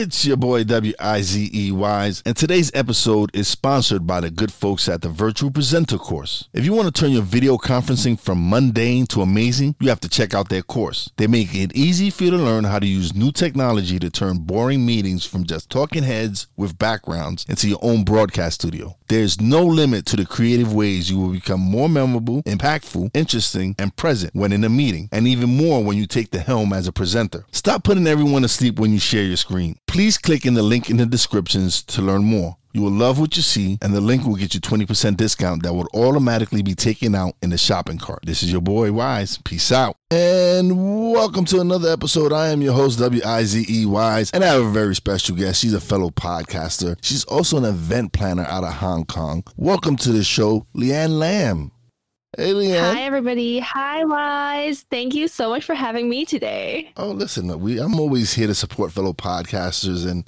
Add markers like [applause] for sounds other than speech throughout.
It's your boy W I Z E Wise, and today's episode is sponsored by the good folks at the Virtual Presenter course. If you want to turn your video conferencing from mundane to amazing, you have to check out their course. They make it easy for you to learn how to use new technology to turn boring meetings from just talking heads with backgrounds into your own broadcast studio. There's no limit to the creative ways you will become more memorable, impactful, interesting, and present when in a meeting, and even more when you take the helm as a presenter. Stop putting everyone to sleep when you share your screen. Please click in the link in the descriptions to learn more. You will love what you see, and the link will get you 20% discount that will automatically be taken out in the shopping cart. This is your boy Wise. Peace out. And welcome to another episode. I am your host, W I Z E Wise, and I have a very special guest. She's a fellow podcaster. She's also an event planner out of Hong Kong. Welcome to the show, Leanne Lamb. Hey, Leanne. Hi, everybody. Hi, Wise. Thank you so much for having me today. Oh, listen, we I'm always here to support fellow podcasters, and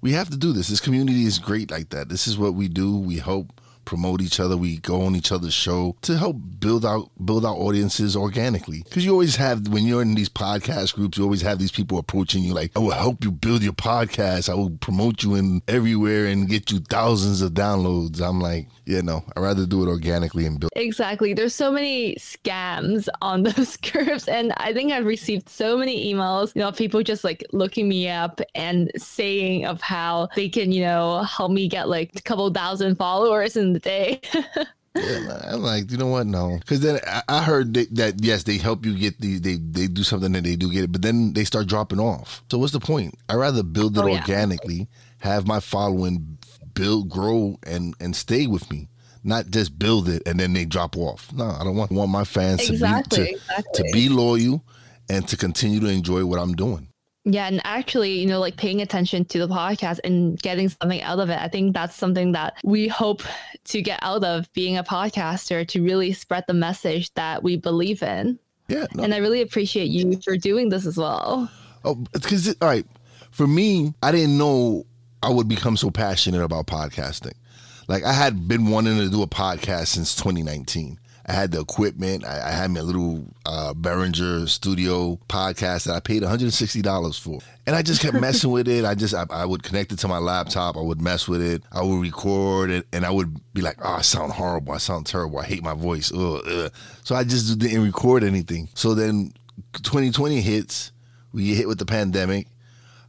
we have to do this. This community is great like that. This is what we do. We help promote each other. We go on each other's show to help build out build our audiences organically. Because you always have when you're in these podcast groups, you always have these people approaching you like, "I will help you build your podcast. I will promote you in everywhere and get you thousands of downloads." I'm like, yeah, no, I'd rather do it organically and build. Exactly. There's so many scams on [laughs] those groups, and I think I've received so many emails. You know, people just like looking me up and saying of how they can, you know, help me get like a couple thousand followers in the day. [laughs] Yeah, I'm like, you know what? No, because then I, I heard they, that yes, they help you get the they they do something and they do get it, but then they start dropping off. So what's the point? I rather build it Oh, yeah. organically, have my following build, grow, and and stay with me, not just build it and then they drop off. No, I don't want want my fans Exactly, to be to, exactly. to be loyal and to continue to enjoy what I'm doing. Yeah, and actually, you know, like paying attention to the podcast and getting something out of it. I think that's something that we hope to get out of being a podcaster to really spread the message that we believe in. Yeah, no, And I really appreciate you for doing this as well. Oh, because all right, for me, I didn't know I would become so passionate about podcasting. Like I had been wanting to do a podcast since 2019. I had the equipment. I, I had my little uh, Behringer Studio podcast that I paid 160 dollars for, and I just kept messing with it. I just I, I would connect it to my laptop. I would mess with it. I would record it, and I would be like, "Oh, I sound horrible. I sound terrible. I hate my voice." Ugh, ugh. So I just didn't record anything. So then 2020 hits. We get hit with the pandemic.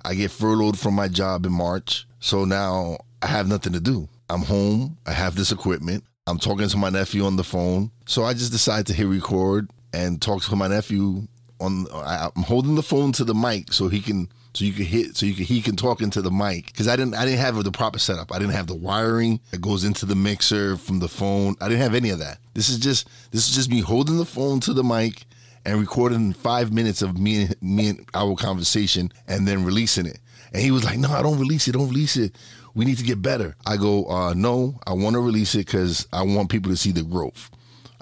I get furloughed from my job in March. So now I have nothing to do. I'm home. I have this equipment. I'm talking to my nephew on the phone. So I just decided to hit record and talk to my nephew on I'm holding the phone to the mic so he can so you can hit so you can he can talk into the mic cuz I didn't I didn't have the proper setup. I didn't have the wiring that goes into the mixer from the phone. I didn't have any of that. This is just this is just me holding the phone to the mic and recording 5 minutes of me and me and our conversation and then releasing it. And he was like, "No, I don't release it. Don't release it. We need to get better." I go, uh, "No, I want to release it cuz I want people to see the growth.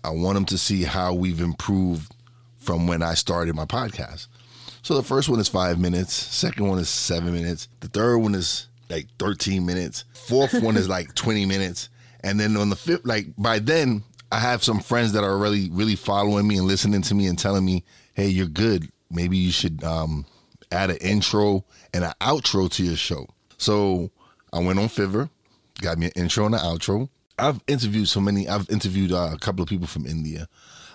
I want them to see how we've improved from when I started my podcast. So the first one is five minutes, second one is seven minutes, the third one is like 13 minutes, fourth one is like [laughs] 20 minutes. And then on the fifth, like by then, I have some friends that are really, really following me and listening to me and telling me, hey, you're good. Maybe you should um, add an intro and an outro to your show. So I went on Fiverr, got me an intro and an outro. I've interviewed so many. I've interviewed uh, a couple of people from India.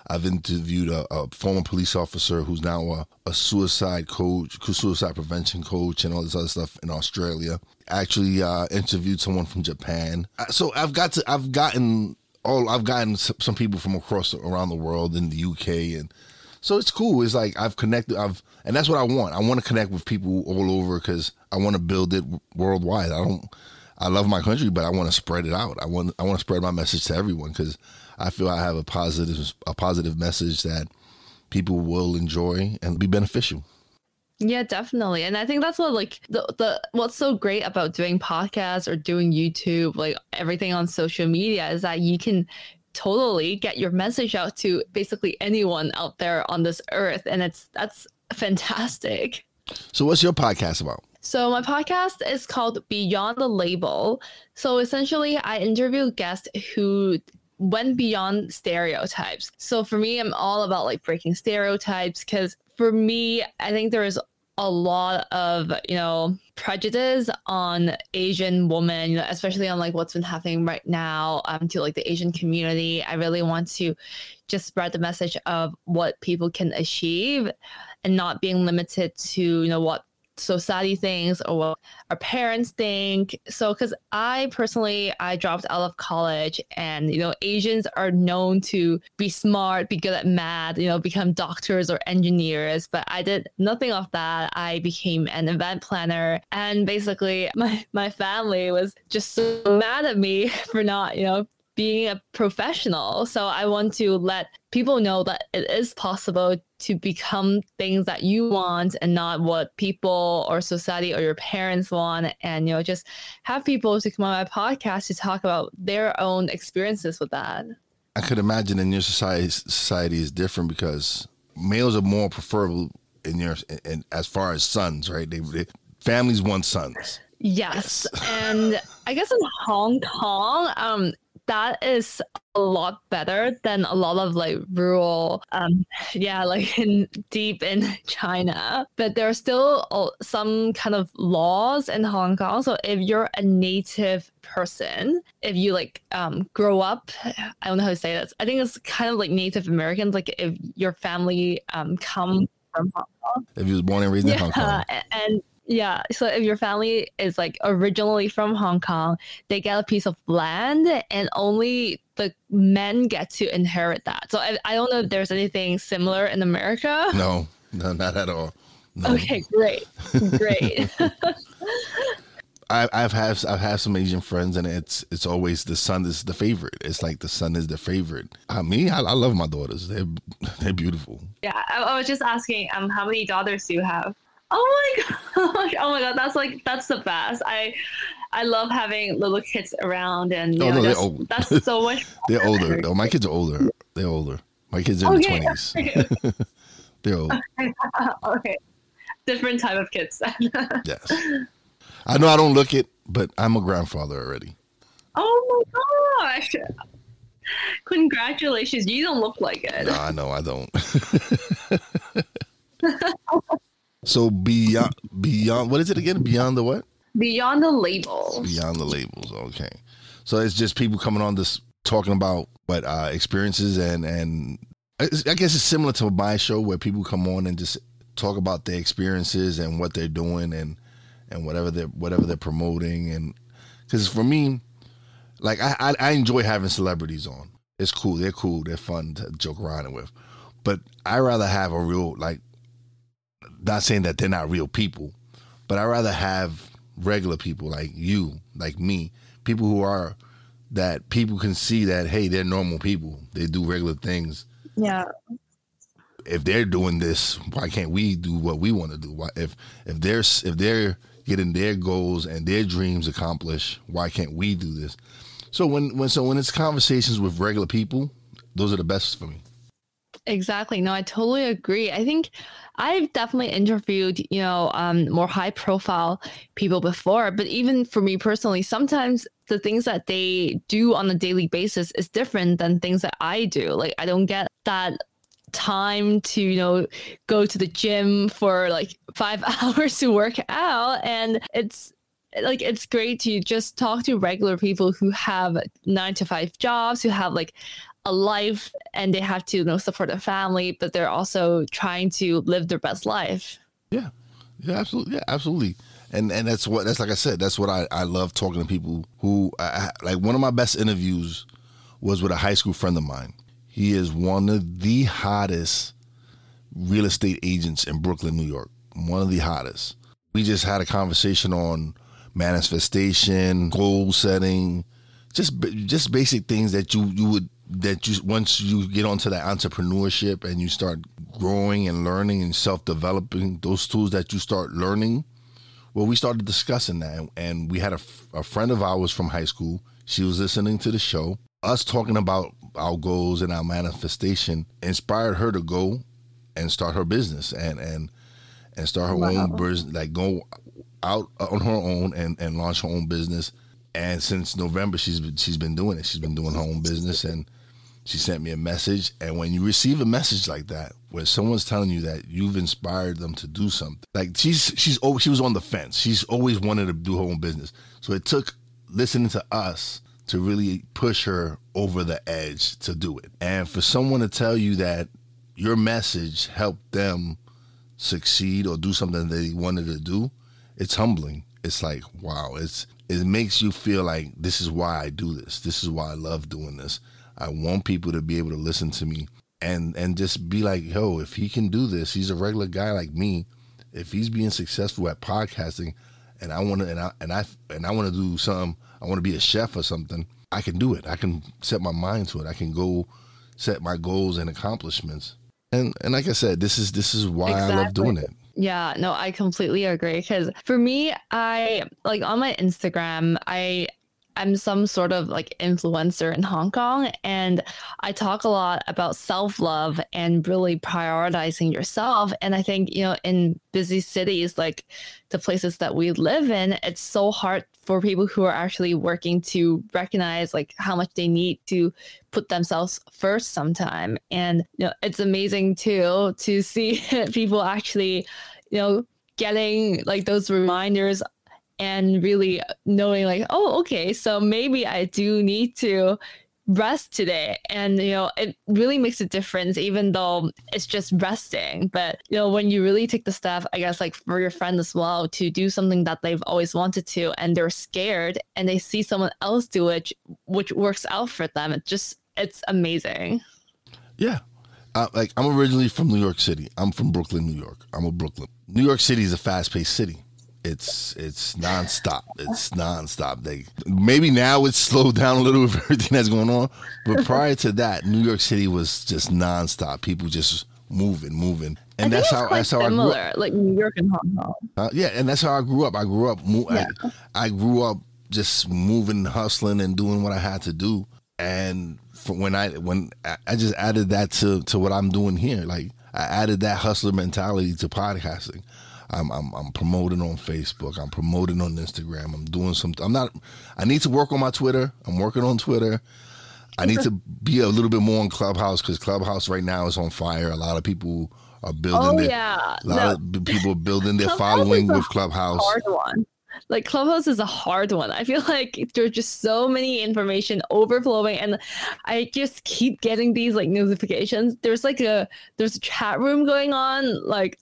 I've interviewed a, a former police officer who's now a, a suicide coach, suicide prevention coach, and all this other stuff in Australia. Actually, uh, interviewed someone from Japan. Uh, So I've got to. I've gotten all. I've gotten some people from across around the world in the UK, and so it's cool. It's like I've connected. I've and that's what I want. I want to connect with people all over because I want to build it worldwide. I don't. I love my country, but I want to spread it out. I want. I want to spread my message to everyone because I feel I have a positive, a positive message that people will enjoy and be beneficial. Yeah, definitely. And I think that's what like the, the what's so great about doing podcasts or doing YouTube, like everything on social media is that you can totally get your message out to basically anyone out there on this earth and it's that's fantastic. So what's your podcast about? So my podcast is called Beyond the Label. So essentially I interview guests who went beyond stereotypes. So for me, I'm all about like breaking stereotypes because for me, I think there is a lot of you know prejudice on asian women you know especially on like what's been happening right now um to like the asian community i really want to just spread the message of what people can achieve and not being limited to you know what society thinks or what our parents think. So, because I personally, I dropped out of college, and you know, Asians are known to be smart, be good at math, you know, become doctors or engineers. But I did nothing of that. I became an event planner, and basically, [laughs] my my family was just so mad at me [laughs] for not, you know, being a professional. So I want to let people know that it is possible to become things that you want and not what people or society or your parents want. And, you know, just have people to come on my podcast to talk about their own experiences with that. I could imagine in your society, society is different because males are more preferable in your, in, as far as sons, right? They, they families want sons. Yes. And I guess in Hong Kong, um, that is a lot better than a lot of like rural um [laughs] yeah like [laughs] in deep in china. But there are still some kind of laws in hong kong. So if you're a native person if you like um grow up [sighs] i don't know how to say this. I think it's kind of like native americans like if your family um come from hong kong. If you was born and raised yeah, in hong kong. [laughs] and yeah. So if your family is like originally from Hong Kong, they get a piece of land and only the men get to inherit that. So I, I don't know if there's anything similar in America. No, no, not at all. No. Okay, great. Great. [laughs] [laughs] I, I've had I've had some Asian friends, and it's it's always the son is the favorite. It's like the son is the favorite. I mean, I, I love my daughters. They're they're beautiful. Yeah, I, I was just asking, um, how many daughters do you have? Oh my [laughs] gosh! Oh my god, that's like that's the best. I I love having little kids around, and oh, you oh, know, no, that's, that's [laughs] so much. they're older. Oh, my kids are older. They're older. My kids are in oh, okay. the twenties. [laughs] they're old. okay, different type of kids. yes, I know I don't look it, but I'm a grandfather already. Oh my gosh! Congratulations! You don't look like it. No, I know I don't. So beyond beyond what is it again? Beyond the what? Beyond the labels. Beyond the labels. Okay. So it's just people coming on this talking about what uh, experiences and and I guess it's similar to my show where people come on and just talk about their experiences and what they're doing and and whatever they're whatever they're promoting and because for me, like I, I I enjoy having celebrities on. It's cool. They're cool. They're fun to joke around with. But I rather have a real like not saying that they're not real people, but I rather have regular people like you, like me, people who are that people can see that hey, they're normal people. They do regular things. Yeah. If they're doing this, why can't we do what we want to do? Why, if if they're if they're getting their goals and their dreams accomplished, why can't we do this? So when when so when it's conversations with regular people, those are the best for me. Exactly. No, I totally agree. I think I've definitely interviewed, you know, um, more high profile people before, but even for me personally, sometimes the things that they do on a daily basis is different than things that I do. Like I don't get that time to you know go to the gym for like five [laughs] hours to work out and it's like it's great to just talk to regular people who have nine to five jobs who have like a life and they have to you know support a family, but they're also trying to live their best life. Yeah, yeah, absolutely, yeah, absolutely. And and that's what that's like I said. That's what I I love talking to people who I, like. One of my best interviews was with a high school friend of mine. He is one of the hottest real estate agents in Brooklyn, New York. One of the hottest. We just had a conversation on manifestation, goal setting, just just basic things that you you would that you once you get onto that entrepreneurship and you start growing and learning and self developing those tools that you start learning. Well, we started discussing that, and we had a, a friend of ours from high school. She was listening to the show. Us talking about our goals and our manifestation inspired her to go and start her business and and and start her wow. own business, like go out on her own and and launch her own business. And since November, she's she's been doing it. She's been doing her own business, and she sent me a message. And when you receive a message like that, where someone's telling you that you've inspired them to do something, like she's she's oh she was on the fence. She's always wanted to do her own business. So it took listening to us to really push her over the edge to do it. And for someone to tell you that your message helped them succeed or do something they wanted to do, it's humbling. It's like, wow, it's it makes you feel like this is why I do this. This is why I love doing this. I want people to be able to listen to me and and just be like, yo, if he can do this, he's a regular guy like me. If he's being successful at podcasting, and I want to and I and I and I want to do something, I want to be a chef or something. I can do it. I can set my mind to it. I can go set my goals and accomplishments. And and like I said, this is this is why exactly. I love doing it. Yeah, no, I completely agree. Because for me, I like on my Instagram, I I'm some sort of like influencer in Hong Kong, and I talk a lot about self love and really prioritizing yourself. And I think, you know, in busy cities like the places that we live in, it's so hard for people who are actually working to recognize like how much they need to put themselves first sometime. And, you know, it's amazing too to see [laughs] people actually, you know, getting like those reminders and really knowing like oh okay so maybe i do need to rest today. And you know it really makes a difference even though it's just resting. But you know when you really take the step i guess like for your friend as well to do something that they've always wanted to and they're scared and they see someone else do it which works out for them it just it's amazing. Yeah. Uh, like i'm originally from new york city. I'm from brooklyn new york. I'm a brooklyn. New york city is a fast-paced city it's it's nonstop. It's nonstop. They maybe now it's slowed down a little [laughs] with everything that's going on, but prior to that, New York City was just nonstop. People just moving, moving, and that's how that's how similar, I grew up. like New York and Hong Kong. Uh, yeah, and that's how I grew up. I grew up. yeah. I, I grew up just moving, hustling, and doing what I had to do. And when I when I just added that to to what I'm doing here, like I added that hustler mentality to podcasting. I'm, I'm, I'm promoting on Facebook. I'm promoting on Instagram. I'm doing some. I'm not. I need to work on my Twitter. I'm working on Twitter. I need to [laughs] be a little bit more on Clubhouse because Clubhouse right now is on fire. A lot of people are building. Oh their, yeah, a lot no. of people are building their [laughs] following with Clubhouse. Hard one. Like Clubhouse is a hard one. I feel [laughs] like there's just so many information overflowing, and I just keep getting these like notifications. There's like a there's a chat room going on like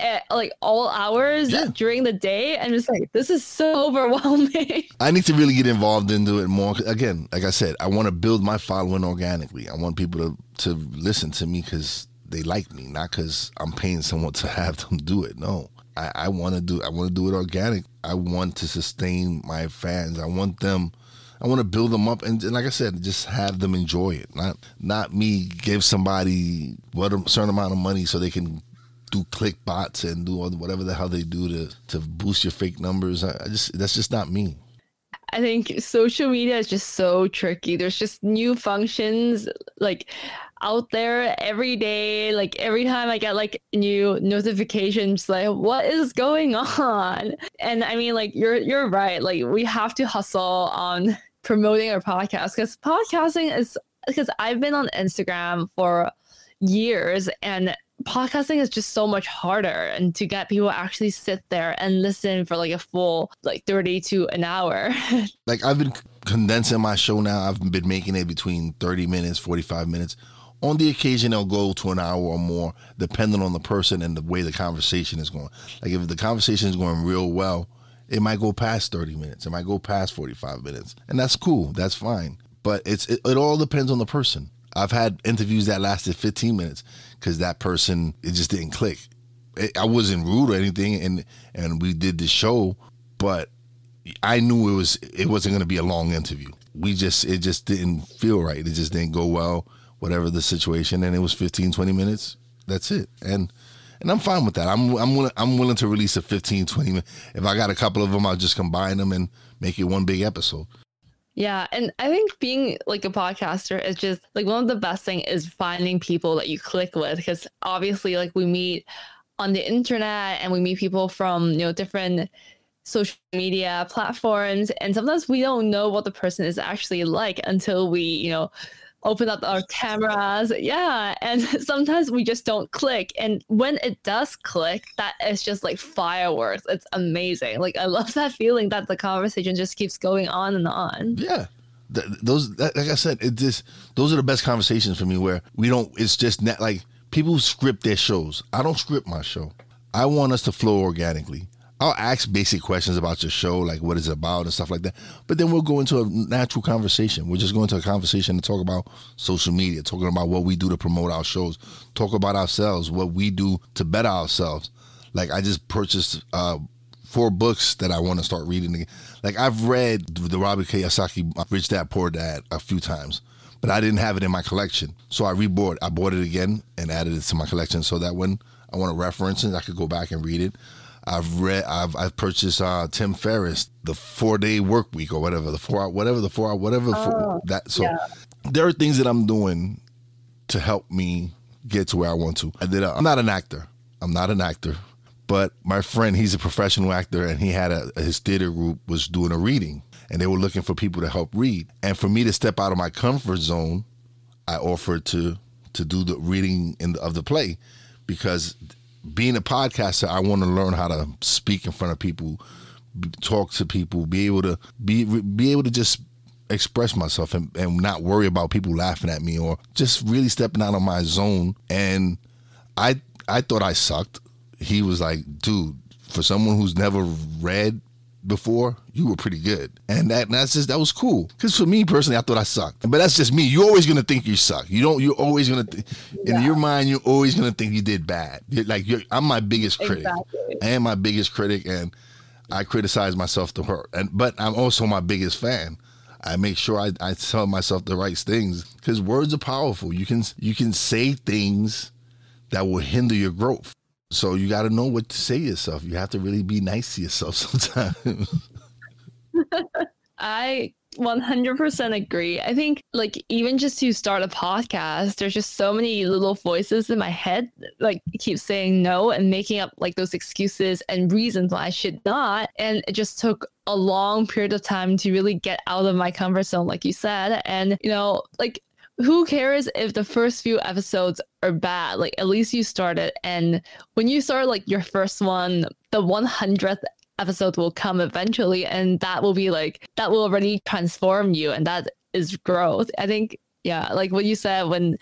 at like all hours yeah. during the day and just like this is so [laughs] overwhelming. I need to really get involved into it more again like i said i want to build my following organically. I want people to to listen to me because they like me not because i'm paying someone to [laughs] have them do it. No. I, I want to do i want to do it organic. I want to sustain my fans. I want them I want to build them up and, and, like I said, just have them enjoy it. Not not me give somebody what a certain amount of money so they can do click bots and do whatever the hell they do to to boost your fake numbers. I, I just that's just not me. I think social media is just so tricky. There's just new functions like out there every day. Like every time I get like new notifications, like what is going [laughs] on? And I mean, like you're you're right. Like we have to hustle on promoting our podcast because podcasting is because I've been on Instagram for years and podcasting is just so much harder and to get people actually sit there and listen for like a full like 30 to an hour. [laughs] Like i've been condensing my show now. I've been making it between 30 minutes 45 minutes. On the occasion it'll go to an hour or more depending on the person and the way the conversation is going. Like if the conversation is going real well it might go past 30 minutes. It might go past 45 minutes. And that's cool. That's fine. But it's it, it all depends on the person I've had interviews that lasted 15 minutes because that person it just didn't click. It, I wasn't rude or anything, and and we did the show, but I knew it was it wasn't going to be a long interview. we just it just didn't feel right. It just didn't go well, whatever the situation. And it was 15, 20 minutes. That's it. And and I'm fine with that. I'm I'm willing, I'm willing to release a 15, 20 minutes. If I got a couple of them, I'll just combine them and make it one big episode. Yeah, and I think being like a podcaster is just like one of the best thing is finding people that you click with because obviously like we meet on the internet and we meet people from you know different social media platforms and sometimes we don't know what the person is actually like until we you know open up our cameras yeah and [laughs] sometimes we just don't click and when it does click that is just like fireworks it's amazing like i love that feeling that the conversation just keeps going on and on Yeah. Th- those that, like I said, it just those are the best conversations for me where we don't it's just not like people script their shows. I don't script my show. I want us to flow organically. I'll ask basic questions about your show, like what it's about and stuff like that. But then we'll go into a natural conversation. We're just going to a conversation to talk about social media, talking about what we do to promote our shows, talk about ourselves, what we do to better ourselves. Like I just purchased uh, four books that I want to start reading. again. Like I've read the Robert Kiyosaki Rich Dad Poor Dad a few times, but I didn't have it in my collection. So I rebought. I bought it again and added it to my collection so that when I want to reference it, I could go back and read it. I've read. I've I've purchased uh, Tim Ferriss, the Four Day Work Week or whatever the four hour, whatever the four hour, whatever four, that. So there are things that I'm doing to help me get to where I want to. I did. A, I'm not an actor. I'm not an actor, but my friend, he's a professional actor, and he had a his theater group was doing a reading, and they were looking for people to help read. And for me to step out of my comfort zone, I offered to to do the reading in the, of the play because being a podcaster, I want to learn how to speak in front of people, talk to people, be able to be be able to just express myself and, and not worry about people laughing at me or just really stepping out of my zone. And I I thought I sucked. He was like, dude, for someone who's never read before, you were pretty good. And that and that's just that was cool. Cause for me personally, I thought I sucked. But that's just me. You're always gonna think you suck. You don't you're always gonna th- in your mind, you're always gonna think you did bad. You're like you're I'm my biggest critic. Exactly. I am my biggest critic and I criticize myself to her. And but I'm also my biggest fan. I make sure I, I tell myself the right things because words are powerful. You can you can say things that will hinder your growth. So you got to know what to say to yourself. You have to really be nice to yourself [laughs] sometimes. [laughs] I 100% agree. I think, like, even just to start a podcast, there's just so many little voices in my head, like, keep saying no and making up like those excuses and reasons why I should not. And it just took a long period of time to really get out of my comfort zone, like you said. And, you know, like, who cares if the first few episodes are bad? Like, at least you started. And when you start like your first one, the 100th episode will come eventually and that will be like that will already transform you and that is growth i think yeah like what you said when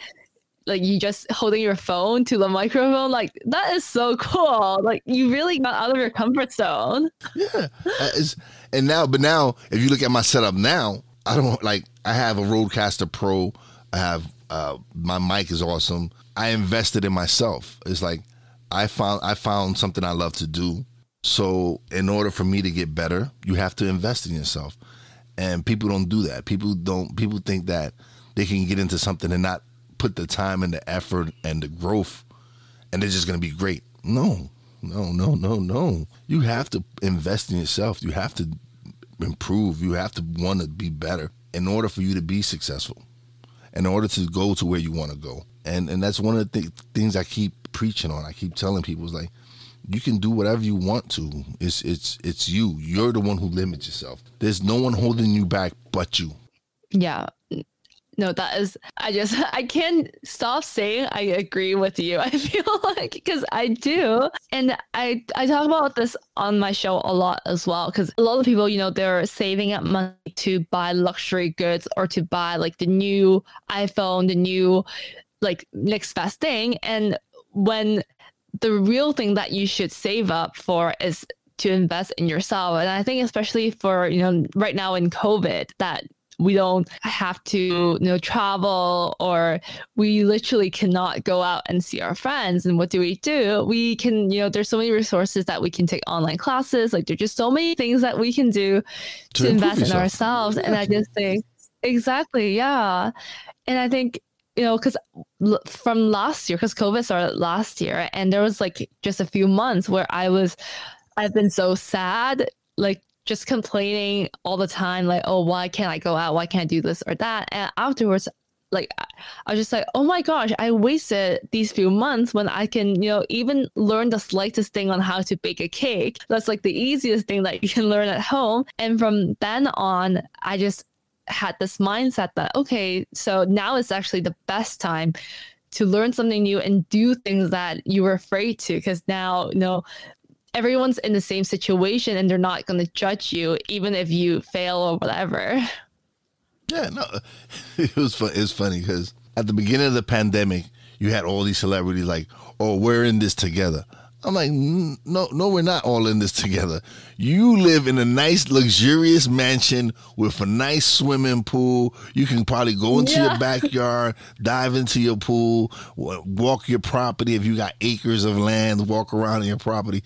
like you just holding your phone to the microphone like that is so cool like you really got out of your comfort zone yeah. Uh, and now, but now, if you look at my setup now, I don't like. I have a RodeCaster Pro. I have uh, my mic is awesome. I invested in myself. It's like I found I found something I love to do. So in order for me to get better, you have to invest in yourself. And people don't do that. People don't. People think that they can get into something and not put the time and the effort and the growth, and they're just gonna be great. No, no, no, no, no. You have to invest in yourself. You have to improve. You have to want to be better in order for you to be successful. In order to go to where you want to go. And and that's one of the th- things I keep preaching on. I keep telling people is like you can do whatever you want to. It's it's it's you. You're the one who limits yourself. There's no one holding you back but you. yeah no that is i just [laughs] i can't stop saying i agree with you. [laughs] I feel like because i do. And i i talk about this on my show a lot as well because a lot of people you know they're saving up money to buy luxury goods or to buy like the new iphone the new like next best thing. And when the real thing that you should save up for is to invest in yourself. And i think especially for you know right now in covid that we don't have to you know travel or we literally cannot go out and see our friends and what do we do we can you know there's so many resources that we can take online classes like there's just so many things that we can do to, To invest in yourself. ourselves and i just think Exactly. Yeah. And I think, you know, because from last year, because COVID started last year, and there was like just a few months where I was, I've been so sad, like just complaining all the time, like, oh, why can't I go out? Why can't I do this or that? And afterwards, like I was just like, oh my gosh, I wasted these few months when I can, you know, even learn the slightest thing on how to bake a cake. That's like the easiest thing that you can [laughs] learn at home. And from then on, I just had this mindset that, okay, so now is actually the best time to learn something new and do things that you were afraid to. Because now, you know, everyone's in the same situation and they're not going to judge you, even if you fail or whatever. Yeah, no, [laughs] it was fun. It was funny because at the beginning of the pandemic, you had all these celebrities like, "Oh, we're in this together." I'm like, no, no, we're not all in this together. You live in a nice, luxurious mansion with a nice swimming pool. You can probably go into yeah. your [laughs] backyard, dive into your pool, walk your property. If you got acres of land, walk around in your property.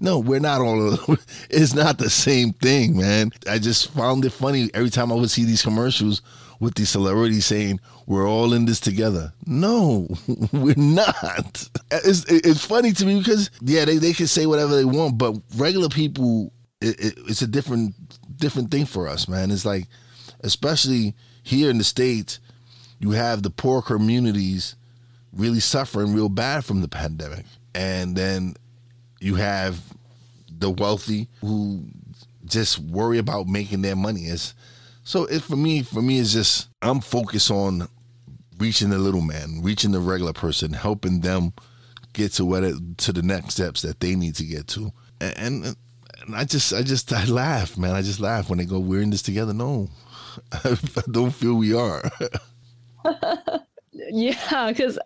No, we're not all. [laughs] It's not the same thing, man. I just found it funny every time I would see these commercials with these celebrities saying we're all in this together. No, [laughs] we're not. It's, it's funny to me because yeah, they, they can say whatever they want, but regular people, it, it, it's a different different thing for us, man. It's like, especially here in the states, you have the poor communities really suffering real bad from the pandemic, and then you have the wealthy who just worry about making their money. So it for me, for me, it's just I'm focused on reaching the little man, reaching the regular person, helping them get to what it, to the next steps that they need to get to. And, and, and I just, I just, I laugh, man. I just laugh when they go, "We're in this together." No, [laughs] I don't feel we are. [laughs] Yeah, because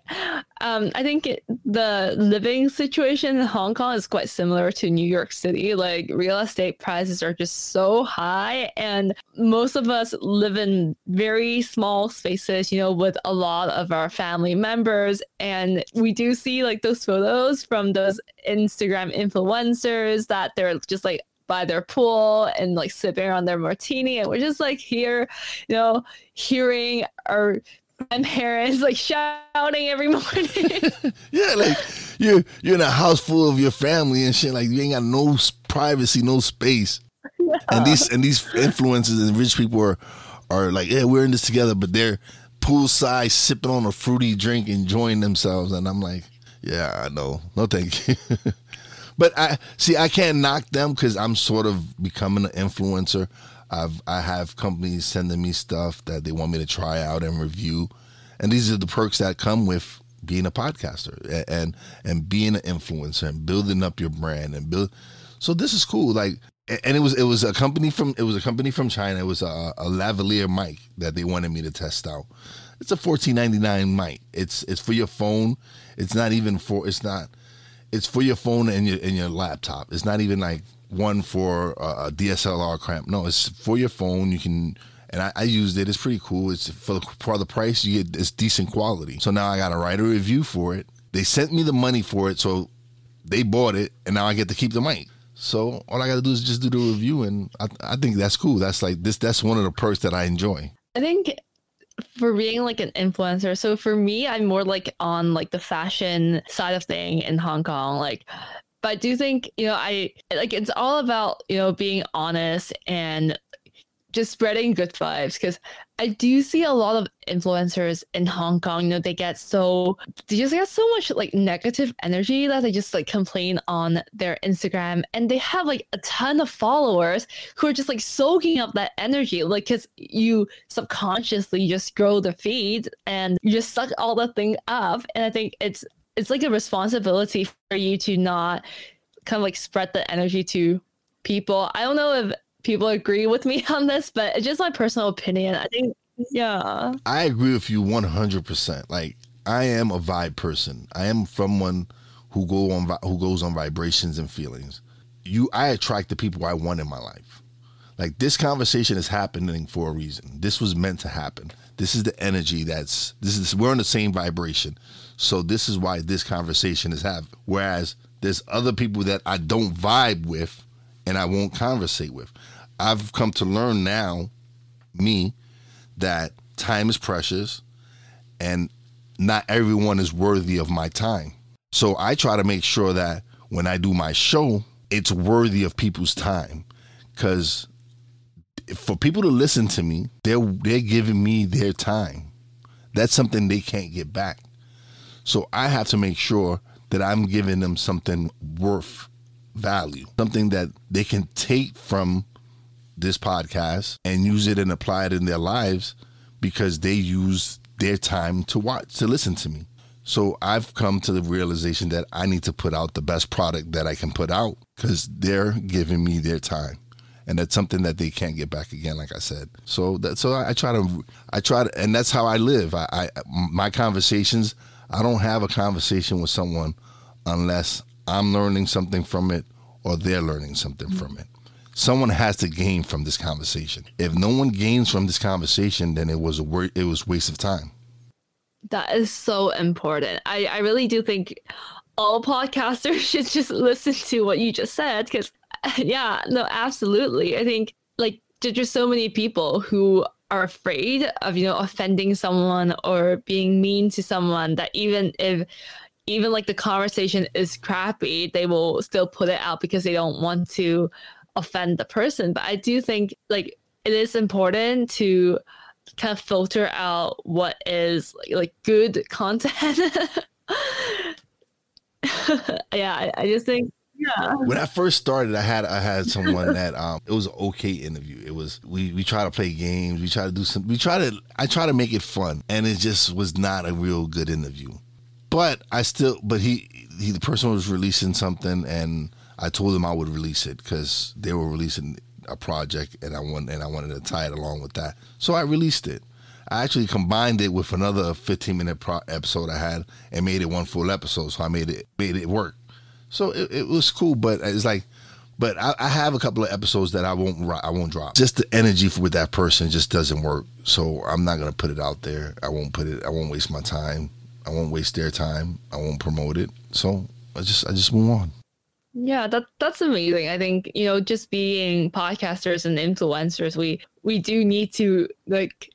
um, I think it, the living situation in Hong Kong is quite similar to New York City. Like real estate prices are just so high, and most of us live in very small spaces, you know, with a lot of our family members. And we do see like those photos from those Instagram influencers that they're just like by their pool and like sipping on their martini and we're just like here you know hearing our grandparents like shouting every morning. [laughs] yeah, like you're you're in a house full of your family and shit. Like you ain't got no privacy, no space. Yeah. And these and these influencers and rich people are are like, yeah, we're in this together, but they're poolside sipping on a fruity drink, enjoying themselves, and I'm like, yeah, I know, no thank you. [laughs] but I see, I can't knock them because I'm sort of becoming an influencer. I've I have companies sending me stuff that they want me to try out and review, and these are the perks that come with being a podcaster and and being an influencer and building up your brand and build. So this is cool. Like, and it was it was a company from it was a company from China. It was a, a lavalier mic that they wanted me to test out. It's a fourteen ninety nine mic. It's it's for your phone. It's not even for it's not. It's for your phone and your and your laptop. It's not even like one for a DSLR clamp. No, it's for your phone. You can, and I, I used it. It's pretty cool. It's for the, for the price you get. It's decent quality. So now I got to write a review for it. They sent me the money for it, so they bought it, and now I get to keep the mic. So all I got to do is just do the review, and I, I think that's cool. That's like this. That's one of the perks that I enjoy. I think for being like an influencer so for me i'm more like on like the fashion side of thing in hong kong like but I do think, you know, I like it's all about, you know, being honest and just spreading good vibes because I do see a lot of influencers in Hong Kong, you know, they get so they just get so much like negative energy that they just like complain on their Instagram and they have like a ton of followers who are just like soaking up that energy. Like cause you subconsciously just grow the feed and you just suck all the thing up. And I think it's it's like a responsibility for you to not kind of like spread the energy to people. I don't know if people agree with me [laughs] on this, but it's just my personal opinion. I think, yeah. I agree with you 100%. Like, I am a vibe person. I am someone who go on who goes on vibrations and feelings. You, I attract the people I want in my life. Like this conversation is happening for a reason. This was meant to happen. This is the energy that's this is we're on the same vibration. So this is why this conversation is happening. Whereas there's other people that I don't vibe with and I won't conversate with. I've come to learn now, me, that time is precious and not everyone is worthy of my time. So I try to make sure that when I do my show, it's worthy of people's time. Cause for people to listen to me, they're they're giving me their time. That's something they can't get back. So I have to make sure that I'm giving them something worth value, something that they can take from this podcast and use it and apply it in their lives because they use their time to watch, to listen to me. So I've come to the realization that I need to put out the best product that I can put out because they're giving me their time. And that's something that they can't get back again, like I said. So that so I, I try to I try to and that's how I live. I, I my conversations, I don't have a conversation with someone unless I'm learning something from it or they're learning something from it. Someone has to gain from this conversation. If no one gains from this conversation, then it was a wor- it was waste of time. That is so important. I, I really do think all podcasters [laughs] should just listen to what you just said because [laughs] yeah, no, absolutely. I think like there's just so many people who are afraid of, you know, offending someone or being mean to someone that even if even like the conversation is crappy, they will still put it out because they don't want to offend the person. But I do think like it is important to kind of filter out what is like, like good content. [laughs] yeah, I, I just think yeah. When I first started, I had I had someone that um it was an okay interview. It was we we try to play games, we try to do some we try to I try to make it fun, and it just was not a real good interview. But I still but he he the person was releasing something, and I told him I would release it because they were releasing a project, and I want and I wanted to tie it along with that, so I released it. I actually combined it with another 15 minute pro- episode I had and made it one full episode. So I made it made it work. So it, it was cool, but it's like, but I, I, have a couple of episodes that I won't I won't drop. Just the energy with that person just doesn't work. So I'm not gonna put it out there. I won't put it. I won't waste my time. I won't waste their time. I won't promote it. So I just I just move on. Yeah, that that's amazing. I think you know, just being podcasters and influencers, we we do need to like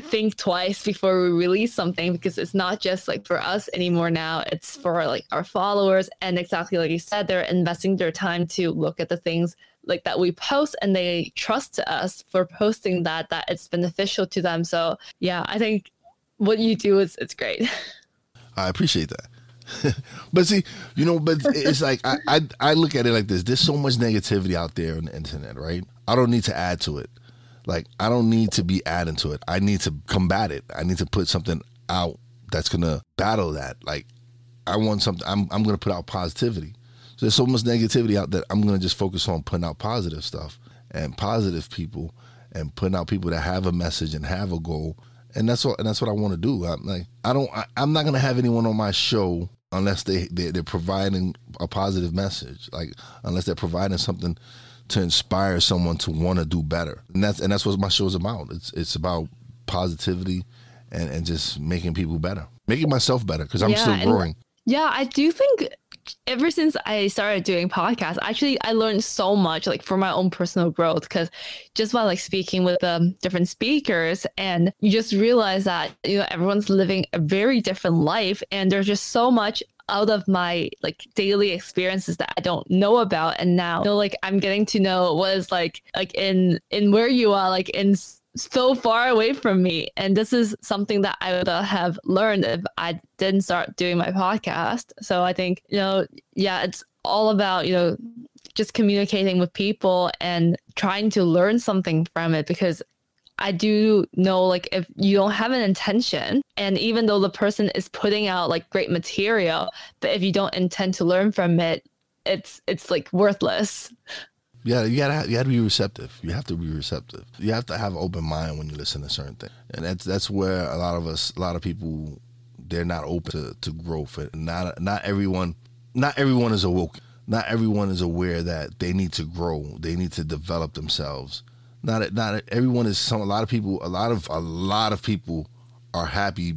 think twice before we release something because it's not just like for us anymore now. It's for like our followers and exactly like you said they're investing their time to look at the things like that we post and they trust us for posting that that it's beneficial to them. So yeah i think what you do is it's great. [laughs] I appreciate that. [laughs] But see you know but it's like I, I i look at it like this. There's so much negativity out there on the internet right? I don't need to add to it like I don't need to be adding to it. I need to combat it. I need to put something out that's gonna battle that. Like I want something. I'm I'm gonna put out positivity. So there's so much negativity out there. I'm gonna just focus on putting out positive stuff and positive people and putting out people that have a message and have a goal. And that's what and that's what I want to do. I'm like I don't. I, I'm not gonna have anyone on my show unless they, they they're providing a positive message. Like unless they're providing something to inspire someone to want to do better. And that's and that's what my show is about. It's it's about positivity and, and just making people better, making myself better because I'm yeah, still growing. Yeah, I do think ever since I started doing podcasts, actually I learned so much like for my own personal growth because just by like speaking with um, different speakers and you just realize that you know everyone's living a very different life and there's just so much out of my like daily experiences that I don't know about and now you know, like I'm getting to know what is like like in in where you are like in so far away from me. And this is something that I would have learned if I didn't start doing my podcast. So I think you know yeah it's all about you know just communicating with people and trying to learn something from it because I do know like if you don't have an intention and even though the person is putting out like great material, but if you don't intend to learn from it, it's it's like worthless. Yeah, you gotta you gotta be receptive. You have to be receptive. You have to have an open mind when you listen to certain things, and that's that's where a lot of us, a lot of people, they're not open to, to growth. And not not everyone, not everyone is awoken. Not everyone is aware that they need to grow. They need to develop themselves not not everyone is some a lot of people a lot of a lot of people are happy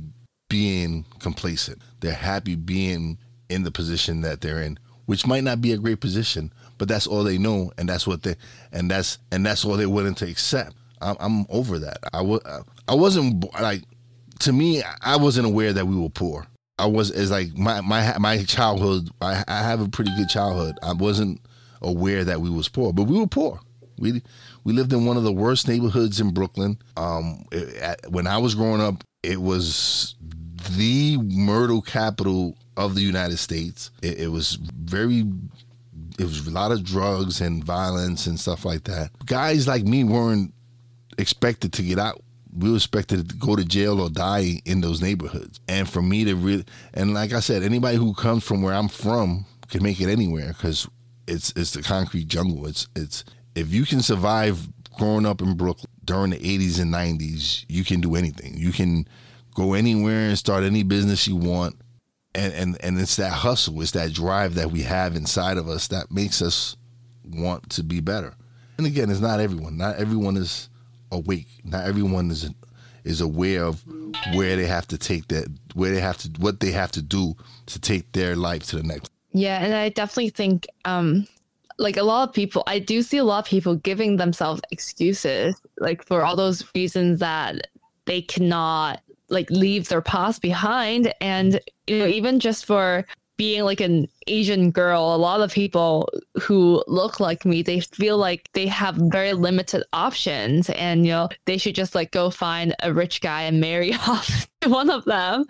being complacent. They're happy being in the position that they're in, which might not be a great position, but that's all they know and that's what they and that's and that's all they're willing to accept. I'm, I'm over that. I was I wasn't like to me. I wasn't aware that we were poor. I was as like my my my childhood. I, I have a pretty good childhood. I wasn't aware that we was poor, but we were poor. We we lived in one of the worst neighborhoods in Brooklyn. Um, it, when I was growing up, it was the murder capital of the United States. It, it was very it was a lot of drugs and violence and stuff like that. Guys like me weren't expected to get out. We were expected to go to jail or die in those neighborhoods. And for me to really, and like I said, anybody who comes from where I'm from can make it anywhere because it's it's the concrete jungle. It's it's if you can survive growing up in Brooklyn during the 80s and 90s, you can do anything. You can go anywhere and start any business you want. And, and and it's that hustle, it's that drive that we have inside of us that makes us want to be better. And again, it's not everyone. Not everyone is awake. Not everyone is is aware of where they have to take that, where they have to, what they have to do to take their life to the next. Yeah, and I definitely think, um, like a lot of people, I do see a lot of people giving themselves excuses, like for all those reasons that they cannot like leave their past behind, and you know, even just for being like an Asian girl, a lot of people who look like me, they feel like they have very limited options. And you know, they should just like go find a rich guy and marry [laughs] off one of them.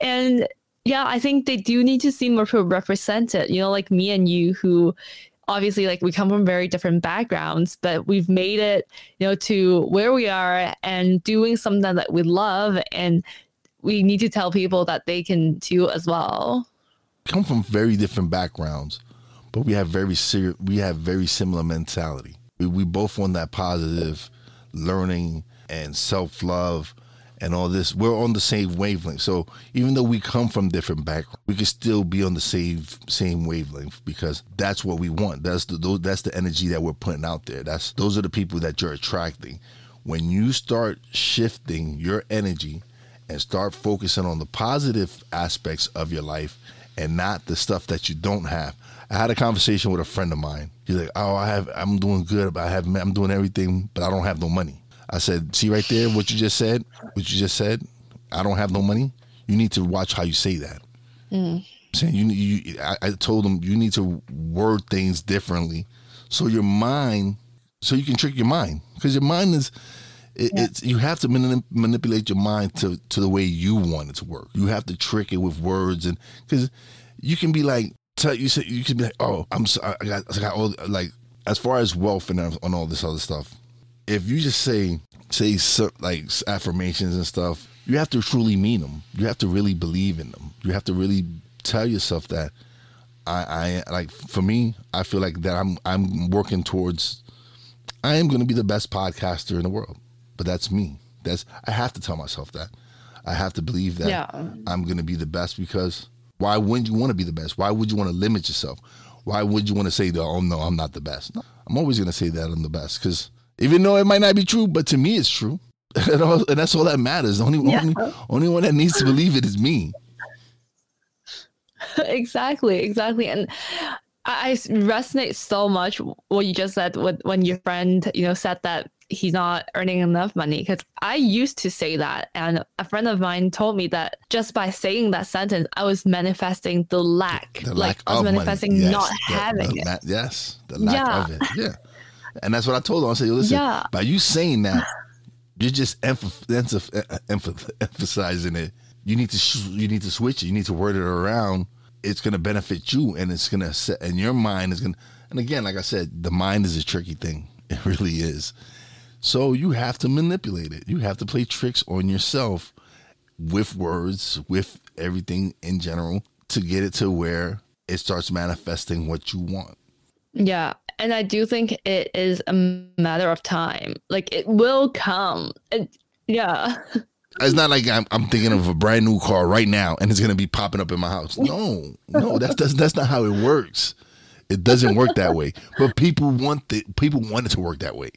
And yeah, I think they do need to see more people represented, you know, like me and you who obviously like we come from very different backgrounds, but we've made it, you know, to where we are and doing something that we love and we need to tell people that they can do as well come from very different backgrounds, but we have very we have very similar mentality. We, we both want that positive learning and self love and all this. We're on the same wavelength. So even though we come from different backgrounds, we can still be on the same same wavelength because that's what we want. That's the that's the energy that we're putting out there. That's those are the people that you're attracting. When you start shifting your energy and start focusing on the positive aspects of your life and not the stuff that you don't have. I had a conversation with a friend of mine. He's like, "Oh, I have, I'm doing good, but I have, I'm doing everything, but I don't have no money." I said, "See right there, what you just said, what you just said. I don't have no money. You need to watch how you say that." Mm. saying you, you I, I told him you need to word things differently, so your mind, so you can trick your mind, because your mind is. It, yeah. It's you have to manip- manipulate your mind to to the way you want it to work. You have to trick it with words and because you can be like tell you say you can be like oh I'm so, I got I got all like as far as wealth and on all this other stuff. If you just say say like affirmations and stuff, you have to truly mean them. You have to really believe in them. You have to really tell yourself that I, I like for me, I feel like that I'm I'm working towards I am going to be the best podcaster in the world but that's me. That's I have to tell myself that. I have to believe that yeah. I'm going to be the best because why wouldn't you want to be the best? Why would you want to limit yourself? Why would you want to say, "Oh no, I'm not the best"? No, I'm always going to say that I'm the best because even though it might not be true, but to me it's true, [laughs] and, all, and that's all that matters. The only, yeah. only only one that needs to believe it is me. [laughs] exactly, exactly, and I resonate so much what you just said when, when your friend, you know, said that he's not earning enough money because I used to say that. And a friend of mine told me that just by saying that sentence I was manifesting the lack. The like lack I was manifesting yes, not the, having the, it yes. The lack yeah. of it. Yeah and that's what I told him I said listen yeah. by you saying that you're just emph- emph- emphasizing it you need to sh- you need to switch it you need to word it around it's going to benefit you and it's going to set and your mind is going to and again like I said the mind is a tricky thing [laughs] it really is so you have to manipulate it. You have to play tricks on yourself with words, with everything in general to get it to where it starts manifesting what you want. Yeah. And I do think it is a matter of time. Like it will come. It, yeah. [laughs] It's not like I'm, I'm thinking of a brand new car right now and it's going to be popping up in my house. No, no, that's, that's, that's not how it works. It doesn't work that way. But people want the people want it to work that way.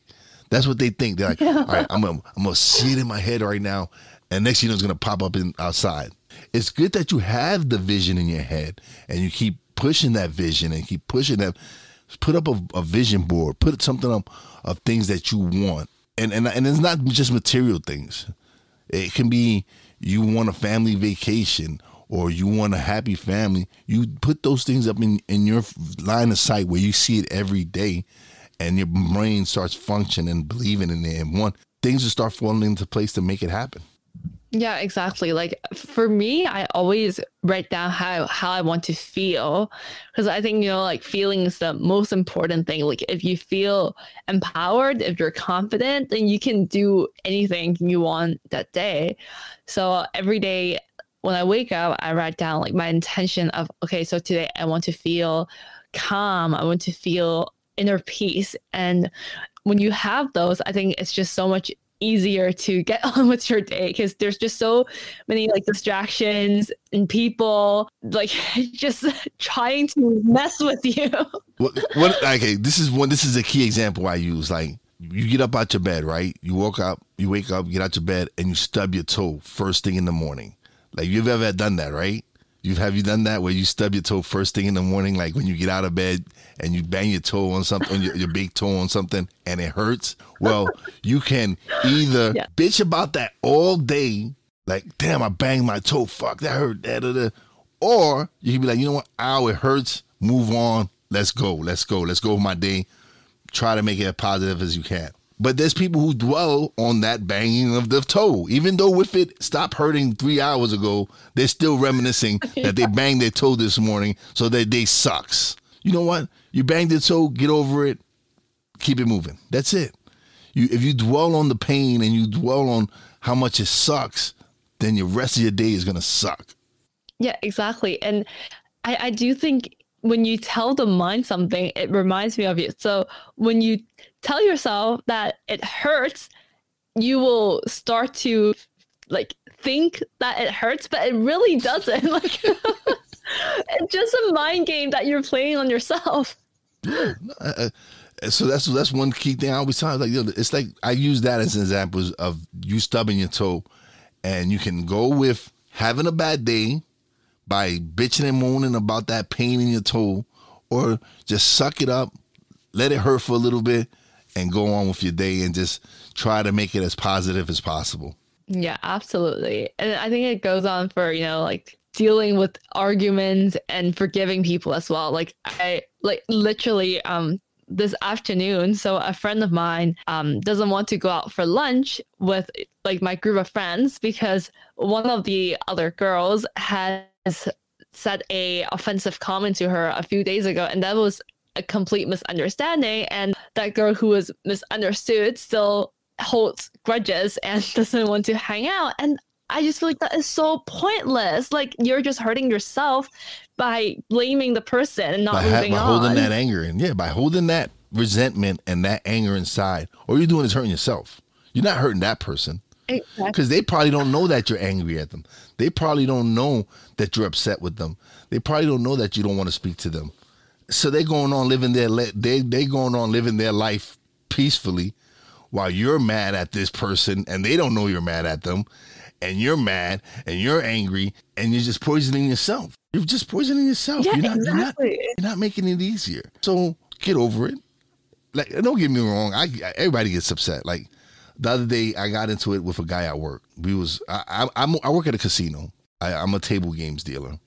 That's what they think. They're like, yeah. all right, I'm gonna, I'm gonna see it in my head right now, and next you know it's gonna pop up in outside. It's good that you have the vision in your head and you keep pushing that vision and keep pushing that. Put up a, a vision board. Put something up of things that you want and and and it's not just material things. It can be you want a family vacation or you want a happy family. You put those things up in in your line of sight where you see it every day, and your brain starts functioning believing in it. And one things will start falling into place to make it happen. Yeah, exactly. Like for me, I always write down how how I want to feel because I think you know like feeling is the most important thing. Like if you feel empowered, if you're confident, then you can do anything you want that day. So every day when I wake up, I write down like my intention of okay, so today I want to feel calm. I want to feel inner peace and when you have those, I think it's just so much easier to get [laughs] on with your day because there's just so many like distractions and people like [laughs] just [laughs] trying to mess with you. What, what okay, this is one this is a key example I use. Like you get up out your bed, right? You woke up, you wake up, get out your bed, and you stub your toe first thing in the morning. Like you've ever done that, right? You have you done that where you stub your toe first thing in the morning, like when you get out of bed and you bang your toe on something, on your, your big toe on something, and it hurts? Well, you can either yeah. bitch about that all day, like damn, I banged my toe, fuck that hurt, da, da, da. or you can be like, you know what, ow, it hurts, move on, let's go, let's go, let's go with my day. Try to make it as positive as you can. But there's people who dwell on that banging of the toe. Even though if it stopped hurting three hours ago, they're still reminiscing [laughs] that they banged their toe this morning, so their day sucks. You know what? You banged your toe, get over it, keep it moving. That's it. You if you dwell on the pain and you dwell on how much it sucks, then your rest of your day is gonna suck. Yeah, exactly. And I, I do think when you tell the mind something, it reminds me of you. So when you tell yourself that it hurts, you will start to like think that it hurts, but it really doesn't. [laughs] Like it's just a mind game that you're playing on yourself. Yeah. Uh, so that's that's one key thing I always tell. Like you know, it's like I use that as an example of you stubbing your toe, and you can go with having a bad day by bitching and moaning about that pain in your toe, or just suck it up, let it hurt for a little bit, and go on with your day and just try to make it as positive as possible. Yeah, absolutely. And I think it goes on for, you know, like dealing with arguments and forgiving people as well. Like I like literally um this afternoon, so a friend of mine um doesn't want to go out for lunch with like my group of friends because one of the other girls has said a offensive comment to her a few days ago and that was a complete misunderstanding and that girl who was misunderstood still holds grudges and [laughs] doesn't want to hang out and I just feel like that is so pointless. Like you're just hurting yourself by blaming the person and not by, moving by on. holding that anger and Yeah, by holding that resentment and that anger inside. All you're doing is hurting yourself. You're not hurting that person. Because exactly. they probably don't know that you're angry at them. They probably don't know that you're upset with them. They probably don't know that you don't want to speak to them so they're going on living their they they going on living their life peacefully while you're mad at this person and they don't know you're mad at them and you're mad and you're angry and you're just poisoning yourself. You're just poisoning yourself. Yeah, you're, not, exactly. you're, not, you're not making it easier. So get over it. Like don't get me wrong. I everybody gets upset. Like the other day i got into it with a guy at work. We was i i, I'm, I work at a casino. I, i'm a table games dealer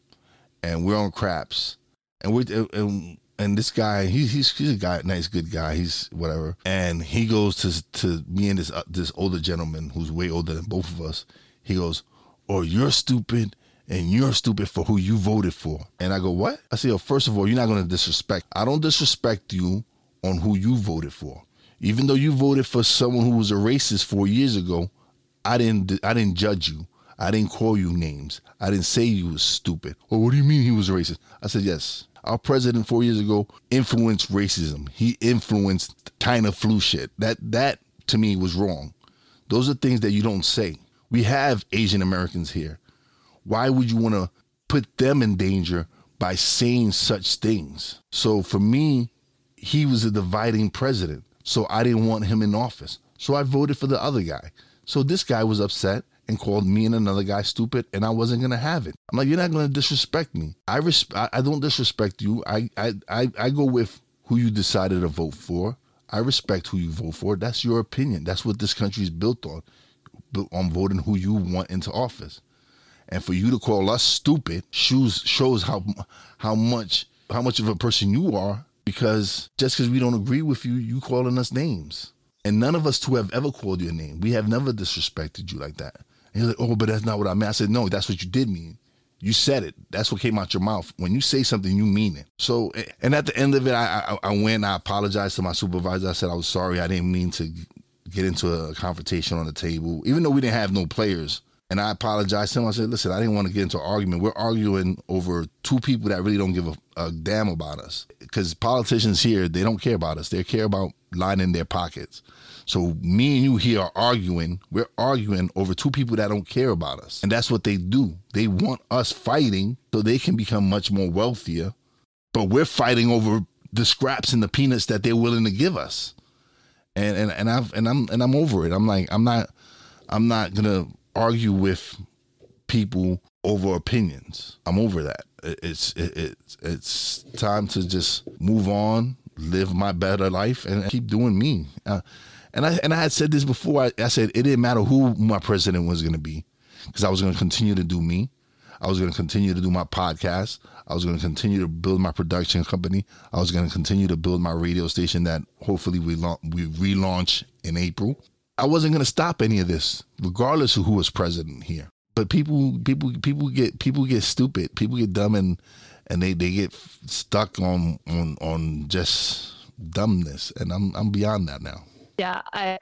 and we're on craps and we and and this guy he's he's he's a guy nice good guy. He's whatever. And he goes to to me and this uh, this older gentleman who's way older than both of us. He goes or oh, you're stupid and you're stupid for who you voted for. And i go what? I say oh first of all you're not going to disrespect i don't disrespect you on who you voted for. Even though you voted for someone who was a racist four years ago i didn't i didn't judge you. I didn't call you names. I didn't say you was stupid. Well, what do you mean he was a racist? I said, yes, our president four years ago influenced racism. He influenced China flu shit. That that to me was wrong. Those are things that you don't say. We have Asian Americans here. Why would you want to put them in danger by saying such things? So for me, he was a dividing president. So I didn't want him in office. So I voted for the other guy. So this guy was upset and called me and another guy stupid, and I wasn't gonna have it. I'm like, you're not gonna disrespect me. I res- I, I don't disrespect you. I, I I I go with who you decided to vote for. I respect who you vote for. That's your opinion. That's what this country is built on, built on voting who you want into office. And for you to call us stupid shows shows how how much how much of a person you are because just because we don't agree with you, you calling us names. And none of us two have ever called your name. We have never disrespected you like that. And you're like, oh, but that's not what I meant. I said, no, that's what you did mean. You said it. That's what came out your mouth. When you say something, you mean it. So, and at the end of it, I, I, I went, I apologized to my supervisor. I said I was sorry. I didn't mean to get into a confrontation on the table, even though we didn't have no players. And I apologized to him. I said, listen, I didn't want to get into an argument. We're arguing over two people that really don't give a, a damn about us. Because politicians here, they don't care about us. They care about lining their pockets. So me and you here are arguing. We're arguing over two people that don't care about us. And that's what they do. They want us fighting so they can become much more wealthier. But we're fighting over the scraps and the peanuts that they're willing to give us. And and, and I've and I'm and I'm over it. I'm like, I'm not I'm not gonna argue with people over opinions. I'm over that. It's it's it's time to just move on, live my better life, and keep doing me. Uh, and I and I had said this before. I, I said it didn't matter who my president was going to be, because I was going to continue to do me. I was going to continue to do my podcast. I was going to continue to build my production company. I was going to continue to build my radio station that hopefully we la- we relaunch in April. I wasn't going to stop any of this, regardless of who was president here. But people, people, people get people get stupid. People get dumb and and they, they get stuck on on on just dumbness. And I'm I'm beyond that now. Yeah, I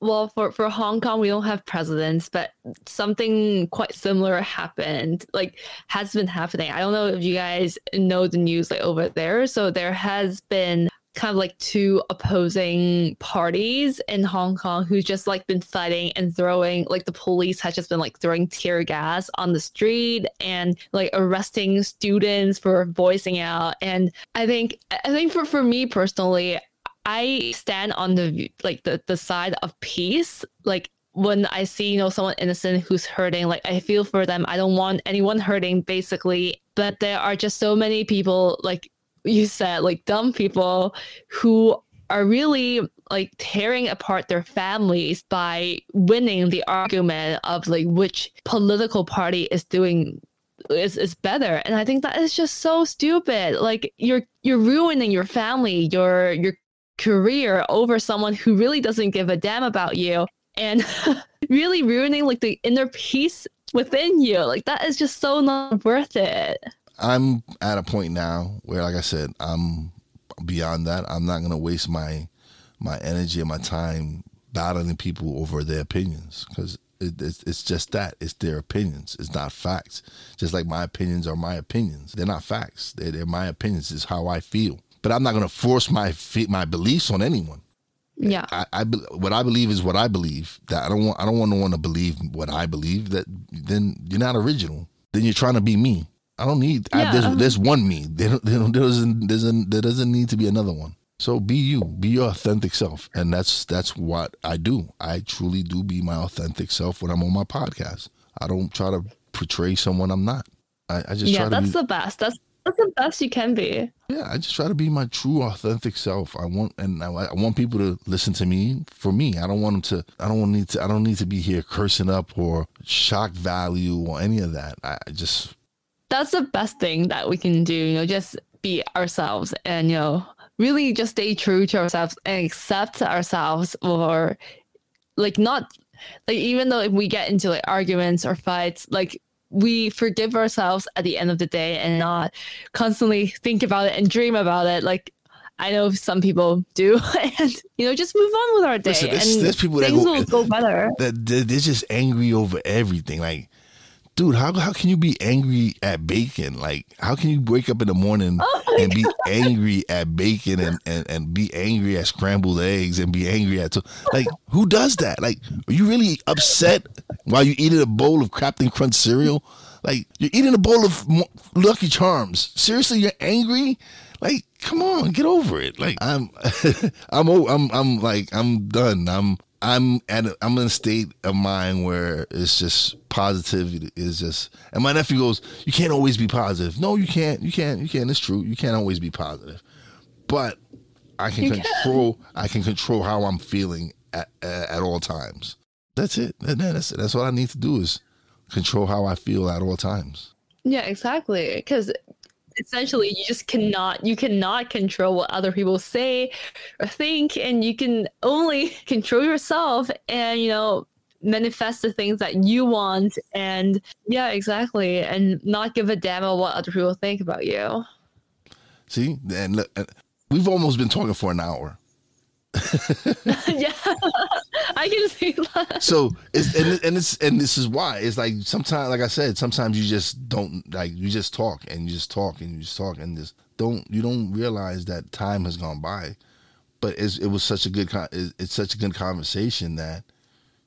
well for for Hong Kong we don't have presidents, but something quite similar happened. Like has been happening. I don't know if you guys know the news like over there. So there has been kind of like two opposing parties in Hong Kong who's just like been fighting and throwing like the police has just been like throwing tear gas on the street and like arresting students for voicing out and I think I think for for me personally I stand on the like the, the side of peace. Like when I see, you know, someone innocent who's hurting, like I feel for them. I don't want anyone hurting basically. But there are just so many people, like you said, like dumb people who are really like tearing apart their families by winning the argument of like which political party is doing is, is better and i think that is just so stupid like you're you're ruining your family your your career over someone who really doesn't give a damn about you and [laughs] really ruining like the inner peace within you. Like that is just so not worth it. I'm at a point now where, like I said, I'm beyond that. I'm not gonna waste my my energy and my time battling people over their opinions because it, it's, it's just that it's their opinions. It's not facts. Just like my opinions are my opinions. They're not facts. They're, they're my opinions. It's how I feel but I'm not going to force my my beliefs on anyone. Yeah, I, I, what I believe is what I believe. That I don't want I don't want no one to believe what I believe. That then you're not original. Then you're trying to be me. I don't need. Yeah. I, there's, um, there's one me. There, there, [laughs] there doesn't there's there doesn't need to be another one. So be you, be your authentic self, and that's that's what I do. I truly do be my authentic self when I'm on my podcast. I don't try to portray someone I'm not. I, I just yeah, that's be, the best. That's that's the best you can be. Yeah, I just try to be my true, authentic self. I want, and I, I, want people to listen to me for me. I don't want them to. I don't need to. I don't need to be here cursing up or shock value or any of that. I just. That's the best thing that we can do. You know, just be ourselves, and you know, really just stay true to ourselves and accept ourselves, or like not like even though if we get into like arguments or fights, like we forgive ourselves at the end of the day and not constantly think about it and dream about it like I know some people do, [laughs] and you know, just move on with our day. Listen, there's, and there's people that go, will go better. That they're just angry over everything. Like dude, how how can you be angry at bacon? Like, how can you wake up in the morning oh and be angry at bacon and, and, and be angry at scrambled eggs and be angry at like who does that? Like, are you really upset while you're eating a bowl of Captain Crunch cereal? Like, you're eating a bowl of Lucky Charms. Seriously, you're angry? Like, come on, get over it. Like, I'm, [laughs] I'm, I'm, I'm like, I'm done. I'm I'm at a, I'm in a state of mind where it's just positivity is just and my nephew goes, You can't always be positive. No, you can't, you can't, you can't. It's true. You can't always be positive. But I can You control. I can control how I'm feeling at at, all times. That's it. That- That's that's what I need to do is control how I feel at all times. Yeah, exactly. Because essentially, you just cannot you cannot control what other people say or think, and you can only [laughs] control yourself and you know manifest the things that you want. And yeah, exactly, and not give a damn about what other people think about you. See, and look, we've almost been talking for an hour. [laughs] yeah, I can see that. So it's and, and it's and this is why it's like sometimes, like I said, sometimes you just don't like you just talk and you just talk and you just talk and just don't you don't realize that time has gone by. But it's, it was such a good it's it's such a good conversation that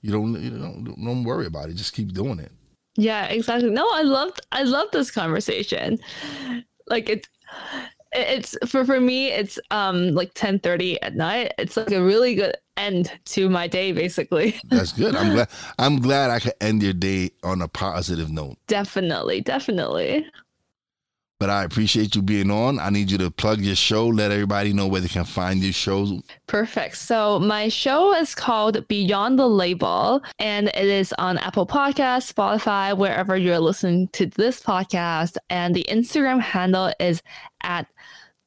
you don't you don't don't worry about it. Just keep doing it. Yeah, exactly. No, I loved I love this conversation. Like it it's for for me it's um like 10:30 at night. It's like a really good end to my day basically. [laughs] That's good. I'm glad I'm glad I could end your day on a positive note. definitely, definitely. But I appreciate you being on. I need you to plug your show, let everybody know where they can find your shows. Perfect. So my show is called Beyond the Label, and it is on Apple Podcasts, Spotify, wherever you're listening to this podcast. And the Instagram handle is at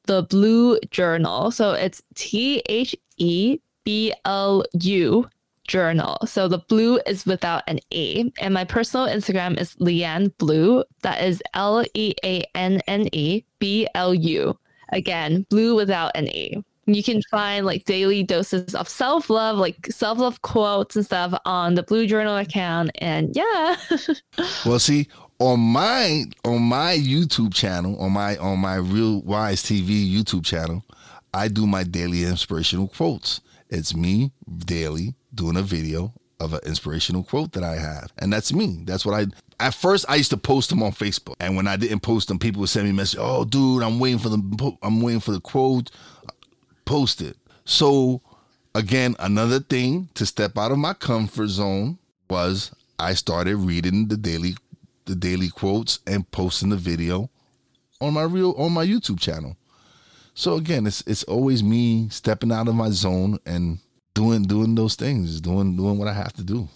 the Blue Journal. So it's T H E B L U journal. So the blue is without an A. And my personal Instagram is Leanne Blue. That is L E A N N E B L U. Again, blue without an E. You can find like daily doses of self love, like self love quotes and stuff on the Blue Journal account. And yeah, [laughs] Well, see, on my on my YouTube channel, on my on my Real Wise TV YouTube channel, I do my daily inspirational quotes. It's me daily doing a video of an inspirational quote that I have, and that's me. That's what I. At first, I used to post them on Facebook, and when I didn't post them, people would send me a message. Oh, dude, I'm waiting for the I'm waiting for the quote. Post it. So again, another thing to step out of my comfort zone was I started reading the daily the daily quotes and posting the video on my real on my YouTube channel. So again, it's it's always me stepping out of my zone and doing doing those things, doing doing what I have to do.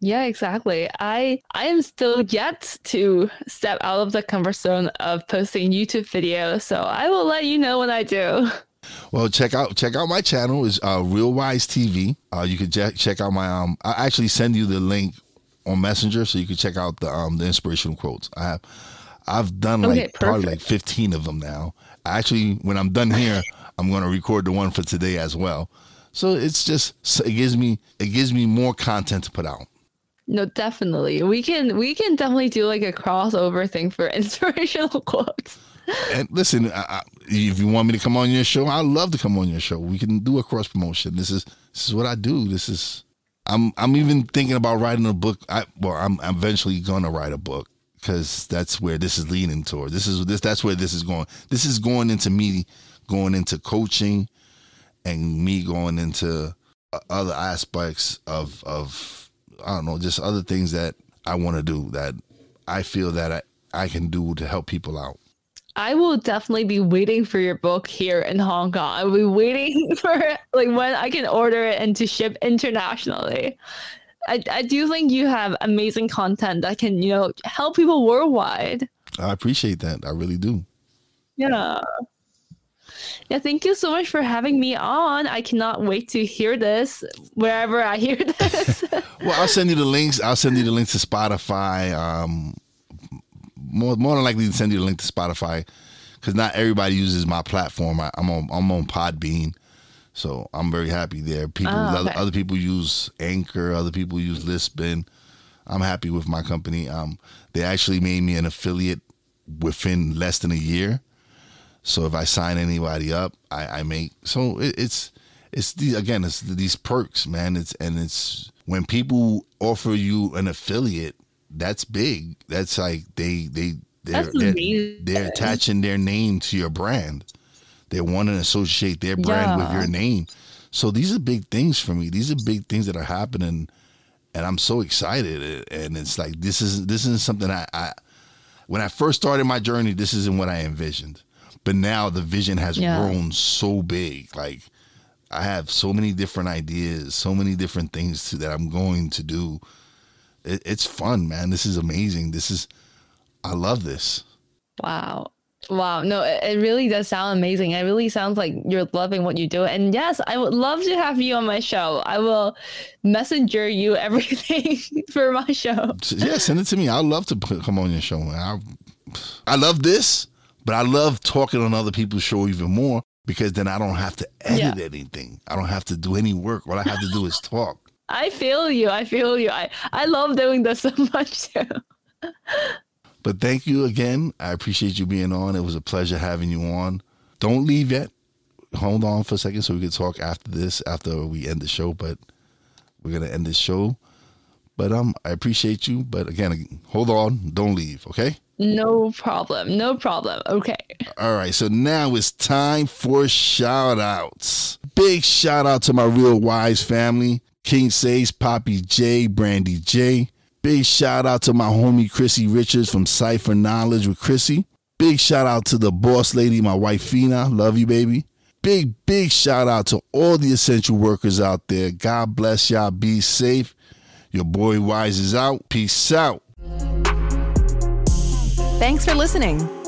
yeah, exactly. I I am still yet to step out of the comfort zone of posting YouTube videos. So I will let you know when I do. Well, check out check out my channel is uh, Real Wise TV. Uh, you can check check out my um. I actually send you the link on Messenger so you can check out the um the inspirational quotes. I have I've done like Okay, probably like fifteen of them now. Actually, when I'm done here, [laughs] I'm going to record the one for today as well. So it's just it gives me it gives me more content to put out. No, definitely. We can we can definitely do like a crossover thing for [laughs] inspirational quotes. And listen, I, I, if you want me to come on your show, I'd love to come on your show. We can do a cross promotion. This is this is what I do. This is I'm I'm even thinking about writing a book. I well, I'm eventually gonna write a book because that's where this is leaning toward. This is this that's where this is going. This is going into me going into coaching and me going into uh, other aspects of of I don't know, just other things that I want to do that I feel that I, I can do to help people out. I will definitely be waiting for your book here in Hong Kong. I will be waiting [laughs] for like when I can order it and to ship internationally. I, I do think you have amazing content that can, you know, help people worldwide. I appreciate that. I really do. Yeah. Yeah, thank you so much for having me on. I cannot wait to hear this wherever I hear [laughs] this. Well, I'll send you the links. I'll send you the link to Spotify. Um, more more than likely to send you the link to Spotify because not everybody uses my platform. I, I'm on I'm on Podbean, so I'm very happy there. People Oh, other, okay. other people use Anchor. Other people use Libsyn. I'm happy with my company. Um, they actually made me an affiliate within less than a year. So if I sign anybody up, I, I make so it, it's it's the again it's these perks, man. It's and it's when people offer you an affiliate, that's big. That's like they they they're they're, they're attaching their name to your brand. They want to associate their brand with your name. So these are big things for me. These are big things that are happening, and I'm so excited. And it's like this is this isn't something I, I when I first started my journey. This isn't what I envisioned, but now the vision has Yeah. grown so big. Like I have so many different ideas, so many different things to, that I'm going to do. It, it's fun, man. This is amazing. This is, I love this. Wow. Wow, no, it, really does sound amazing. It really sounds like you're loving what you do. And yes, I would love to have you on my show. I will messenger you [laughs] everything for my show. Yeah, send it to me. I'd love to come on your show. I, I love this, but I love talking on other people's show even more because then I don't have to edit Yeah. anything. I don't have to do any work. All I have to do is talk. I feel you. I feel you. I, I love doing this [laughs] so much too. But thank you again. I appreciate you being on. It was a pleasure having you on. Don't leave yet. Hold on for a second so we can talk after this, after we end the show. But we're gonna end this show. But um, I appreciate you. But again, hold on. Don't leave. Okay. No problem. No problem. Okay. All right, so now it's time for shout outs. Big shout out to my real wise family King Sage, Poppy J, Brandy J. Big shout out to my homie Chrissy Richards from Cypher Knowledge with Chrissy. Big shout out to the boss lady, my wife Fina. Love you, baby. Big, big shout out to all the essential workers out there. God bless y'all. Be safe. Your boy Wise is out. Peace out. Thanks for listening.